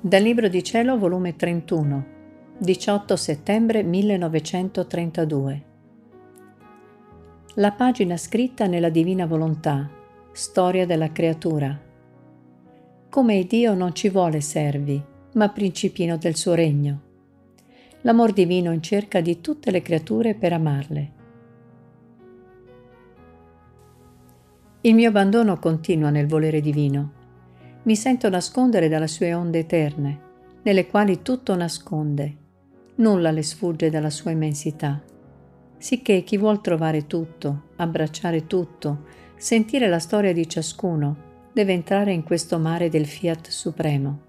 Dal Libro di Cielo, volume 31, 18 settembre 1932. La pagina scritta nella Divina Volontà, storia della creatura. Come Dio non ci vuole servi, ma principino del suo regno. L'amor divino in cerca di tutte le creature per amarle. Il mio abbandono continua nel volere divino mi sento nascondere dalle sue onde eterne, nelle quali tutto nasconde, nulla le sfugge dalla sua immensità. Sicché chi vuol trovare tutto, abbracciare tutto, sentire la storia di ciascuno, deve entrare in questo mare del fiat supremo.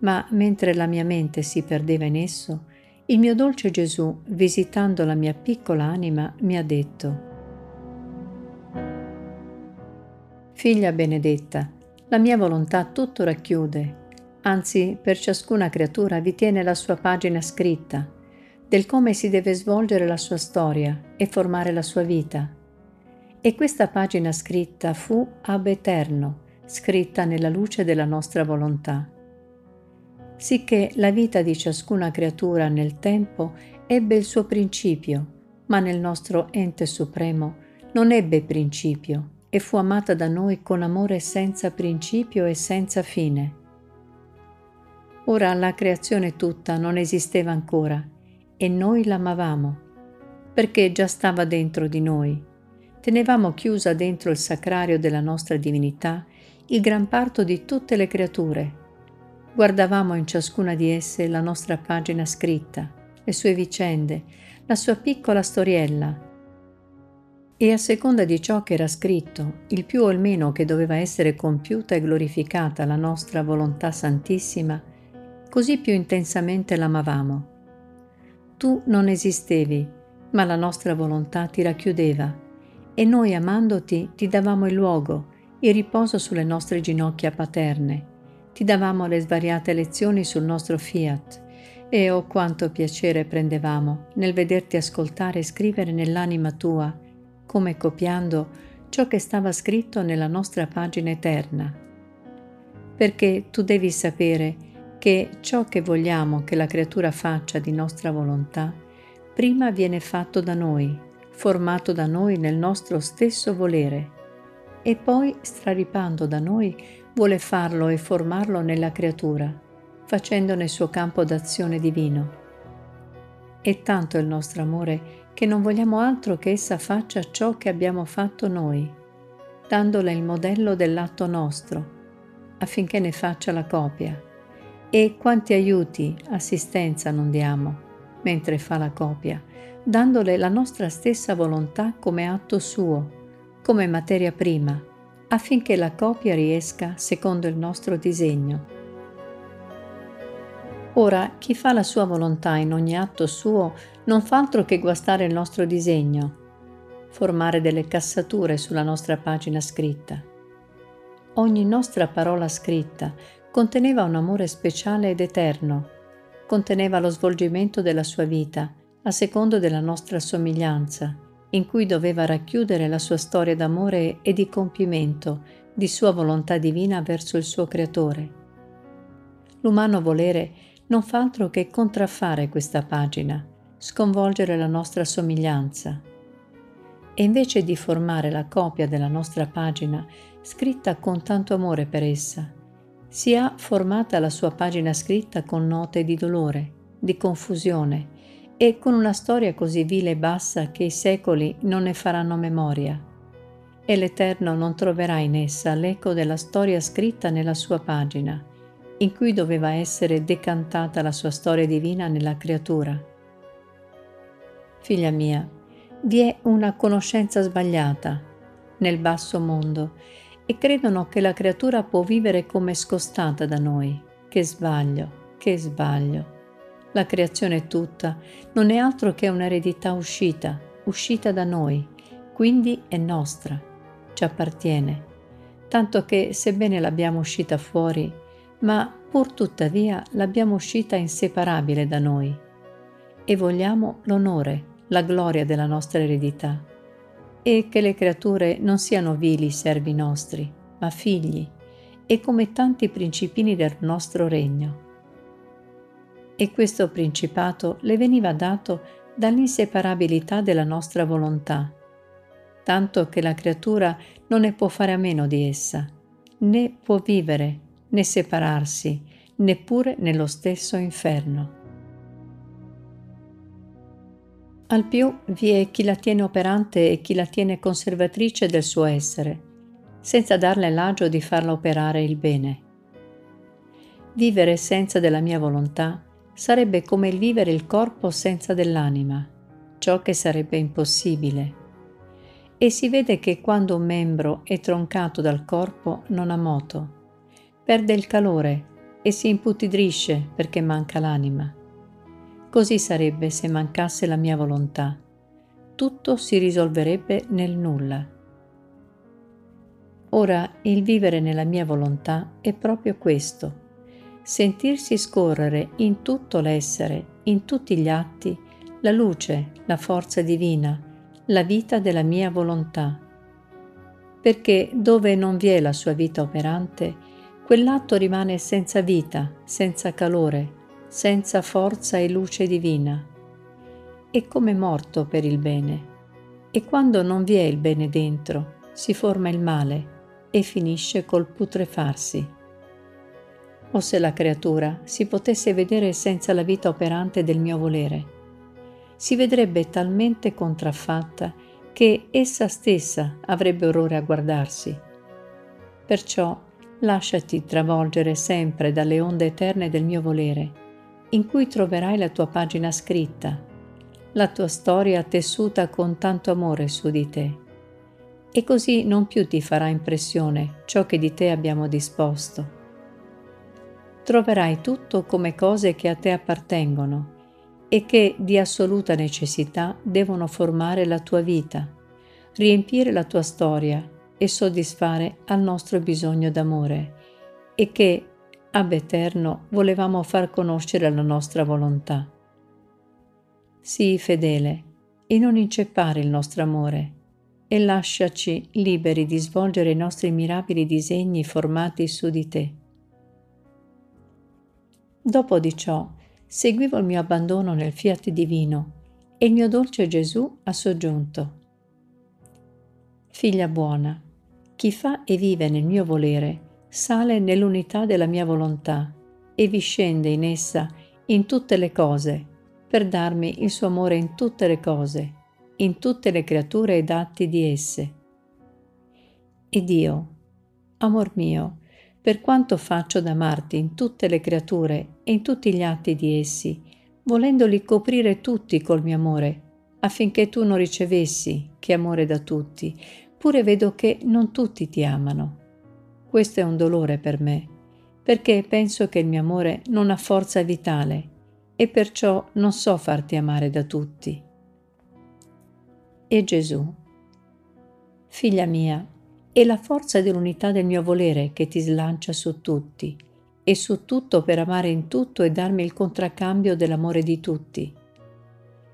Ma mentre la mia mente si perdeva in esso, il mio dolce Gesù, visitando la mia piccola anima, mi ha detto, Figlia benedetta, la mia volontà tutto racchiude, anzi per ciascuna creatura vi tiene la sua pagina scritta, del come si deve svolgere la sua storia e formare la sua vita. E questa pagina scritta fu ab eterno, scritta nella luce della nostra volontà. Sicché la vita di ciascuna creatura nel tempo ebbe il suo principio, ma nel nostro ente supremo non ebbe principio, e fu amata da noi con amore senza principio e senza fine. Ora la creazione tutta non esisteva ancora e noi l'amavamo, perché già stava dentro di noi. Tenevamo chiusa dentro il sacrario della nostra divinità il gran parto di tutte le creature. Guardavamo in ciascuna di esse la nostra pagina scritta, le sue vicende, la sua piccola storiella, e a seconda di ciò che era scritto, il più o il meno che doveva essere compiuta e glorificata la nostra volontà santissima, così più intensamente l'amavamo. Tu non esistevi, ma la nostra volontà ti racchiudeva, e noi amandoti ti davamo il luogo, il riposo sulle nostre ginocchia paterne, ti davamo le svariate lezioni sul nostro fiat, e oh quanto piacere prendevamo nel vederti ascoltare e scrivere nell'anima tua, come copiando ciò che stava scritto nella nostra pagina eterna. Perché tu devi sapere che ciò che vogliamo che la creatura faccia di nostra volontà, prima viene fatto da noi, formato da noi nel nostro stesso volere, e poi, straripando da noi, vuole farlo e formarlo nella creatura, facendone il suo campo d'azione divino. E tanto il nostro amore che non vogliamo altro che essa faccia ciò che abbiamo fatto noi, dandole il modello dell'atto nostro, affinché ne faccia la copia. E quanti aiuti, assistenza non diamo, mentre fa la copia, dandole la nostra stessa volontà come atto suo, come materia prima, affinché la copia riesca secondo il nostro disegno. Ora, chi fa la sua volontà in ogni atto suo non fa altro che guastare il nostro disegno, formare delle cassature sulla nostra pagina scritta. Ogni nostra parola scritta conteneva un amore speciale ed eterno, conteneva lo svolgimento della sua vita, a secondo della nostra somiglianza, in cui doveva racchiudere la sua storia d'amore e di compimento di sua volontà divina verso il suo Creatore. L'umano volere non fa altro che contraffare questa pagina, sconvolgere la nostra somiglianza. E invece di formare la copia della nostra pagina, scritta con tanto amore per essa, si ha formata la sua pagina scritta con note di dolore, di confusione e con una storia così vile e bassa che i secoli non ne faranno memoria. E l'Eterno non troverà in essa l'eco della storia scritta nella sua pagina, in cui doveva essere decantata la sua storia divina nella creatura. Figlia mia, vi è una conoscenza sbagliata nel basso mondo e credono che la creatura può vivere come scostata da noi. Che sbaglio, che sbaglio. La creazione tutta non è altro che un'eredità uscita, uscita da noi, quindi è nostra, ci appartiene, tanto che sebbene l'abbiamo uscita fuori, ma pur tuttavia l'abbiamo uscita inseparabile da noi e vogliamo l'onore, la gloria della nostra eredità e che le creature non siano vili servi nostri, ma figli e come tanti principini del nostro regno. E questo principato le veniva dato dall'inseparabilità della nostra volontà, tanto che la creatura non ne può fare a meno di essa, né può vivere, né separarsi, neppure nello stesso inferno. Al più vi è chi la tiene operante e chi la tiene conservatrice del suo essere, senza darle l'agio di farla operare il bene. Vivere senza della mia volontà sarebbe come il vivere il corpo senza dell'anima, ciò che sarebbe impossibile. E si vede che quando un membro è troncato dal corpo non ha moto, perde il calore e si imputidrisce perché manca l'anima. Così sarebbe se mancasse la mia volontà. Tutto si risolverebbe nel nulla. Ora il vivere nella mia volontà è proprio questo, sentirsi scorrere in tutto l'essere, in tutti gli atti, la luce, la forza divina, la vita della mia volontà. Perché dove non vi è la sua vita operante, quell'atto rimane senza vita, senza calore, senza forza e luce divina. È come morto per il bene. E quando non vi è il bene dentro, si forma il male e finisce col putrefarsi. O se la creatura si potesse vedere senza la vita operante del mio volere, si vedrebbe talmente contraffatta che essa stessa avrebbe orrore a guardarsi. Perciò lasciati travolgere sempre dalle onde eterne del mio volere, in cui troverai la tua pagina scritta, la tua storia tessuta con tanto amore su di te. E così non più ti farà impressione ciò che di te abbiamo disposto. Troverai tutto come cose che a te appartengono e che di assoluta necessità devono formare la tua vita, riempire la tua storia e soddisfare al nostro bisogno d'amore e che, ab eterno, volevamo far conoscere la nostra volontà. Sii fedele e non inceppare il nostro amore e lasciaci liberi di svolgere i nostri mirabili disegni formati su di te. Dopo di ciò, seguivo il mio abbandono nel fiat divino e il mio dolce Gesù ha soggiunto. Figlia buona, chi fa e vive nel mio volere sale nell'unità della mia volontà e vi scende in essa in tutte le cose, per darmi il suo amore in tutte le cose, in tutte le creature ed atti di esse. Ed io, amor mio, per quanto faccio d'amarti in tutte le creature e in tutti gli atti di essi, volendoli coprire tutti col mio amore, affinché tu non ricevessi, che amore da tutti, Eppure vedo che non tutti ti amano. Questo è un dolore per me, perché penso che il mio amore non ha forza vitale e perciò non so farti amare da tutti. E Gesù, figlia mia, è la forza dell'unità del mio volere che ti slancia su tutti e su tutto per amare in tutto e darmi il contraccambio dell'amore di tutti.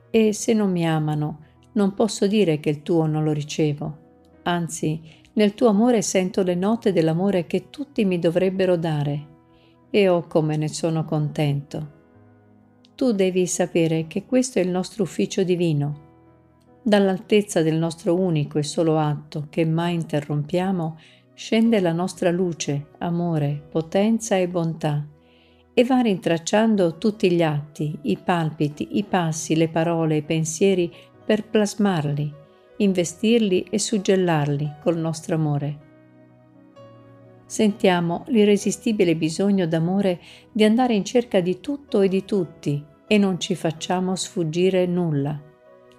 E se non mi amano, non posso dire che il tuo non lo ricevo anzi nel tuo amore sento le note dell'amore che tutti mi dovrebbero dare e oh come ne sono contento. Tu devi sapere che questo è il nostro ufficio divino. Dall'altezza del nostro unico e solo atto che mai interrompiamo scende la nostra luce, amore, potenza e bontà e va rintracciando tutti gli atti, i palpiti, i passi, le parole, i pensieri per plasmarli investirli e suggellarli col nostro amore. Sentiamo l'irresistibile bisogno d'amore di andare in cerca di tutto e di tutti e non ci facciamo sfuggire nulla,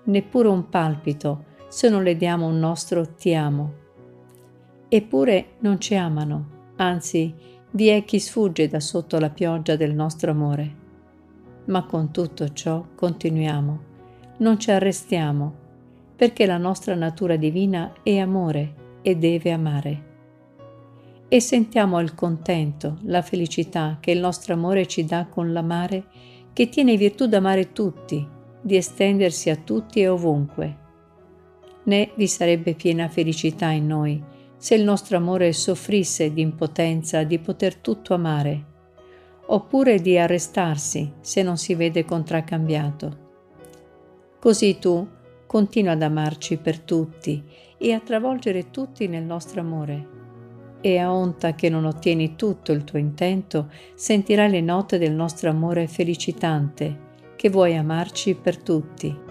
neppure un palpito, se non le diamo un nostro ti amo. Eppure non ci amano, anzi vi è chi sfugge da sotto la pioggia del nostro amore. Ma con tutto ciò continuiamo, non ci arrestiamo perché la nostra natura divina è amore e deve amare. E sentiamo il contento, la felicità che il nostro amore ci dà con l'amare, che tiene virtù d'amare tutti, di estendersi a tutti e ovunque. Né vi sarebbe piena felicità in noi se il nostro amore soffrisse di impotenza di poter tutto amare, oppure di arrestarsi se non si vede contraccambiato. Così tu continua ad amarci per tutti e a travolgere tutti nel nostro amore. E a onta che non ottieni tutto il tuo intento, sentirai le note del nostro amore felicitante, che vuoi amarci per tutti